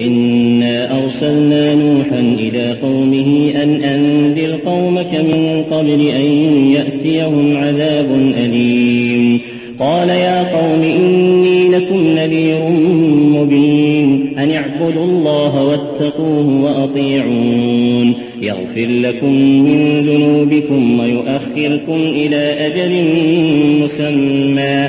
إنا أرسلنا نوحا إلى قومه أن أنذر قومك من قبل أن يأتيهم عذاب أليم قال يا قوم إني لكم نذير مبين أن اعبدوا الله واتقوه وأطيعون يغفر لكم من ذنوبكم ويؤخركم إلى أجل مسمى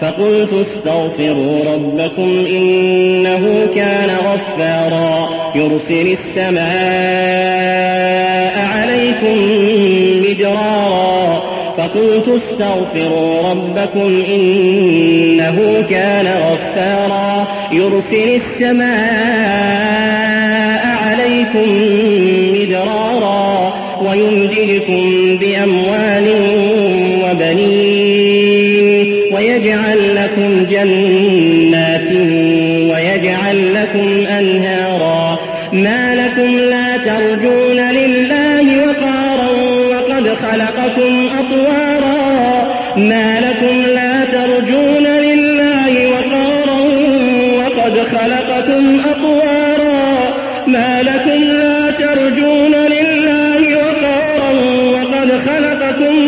فقلت استغفروا ربكم إنه كان غفارا. يرسل السماء عليكم مدرارا. فقلت استغفروا ربكم إنه كان غفارا. يرسل السماء عليكم مدرارا. ويمددكم بأموال ويجعل لكم جنات ويجعل لكم أنهارا. ما لكم لا ترجون لله وقارا وقد خلقكم أطوارا. ما لكم لا ترجون لله وقارا وقد خلقكم أطوارا. ما لكم لا ترجون لله وقارا وقد خلقكم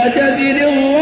لا تزر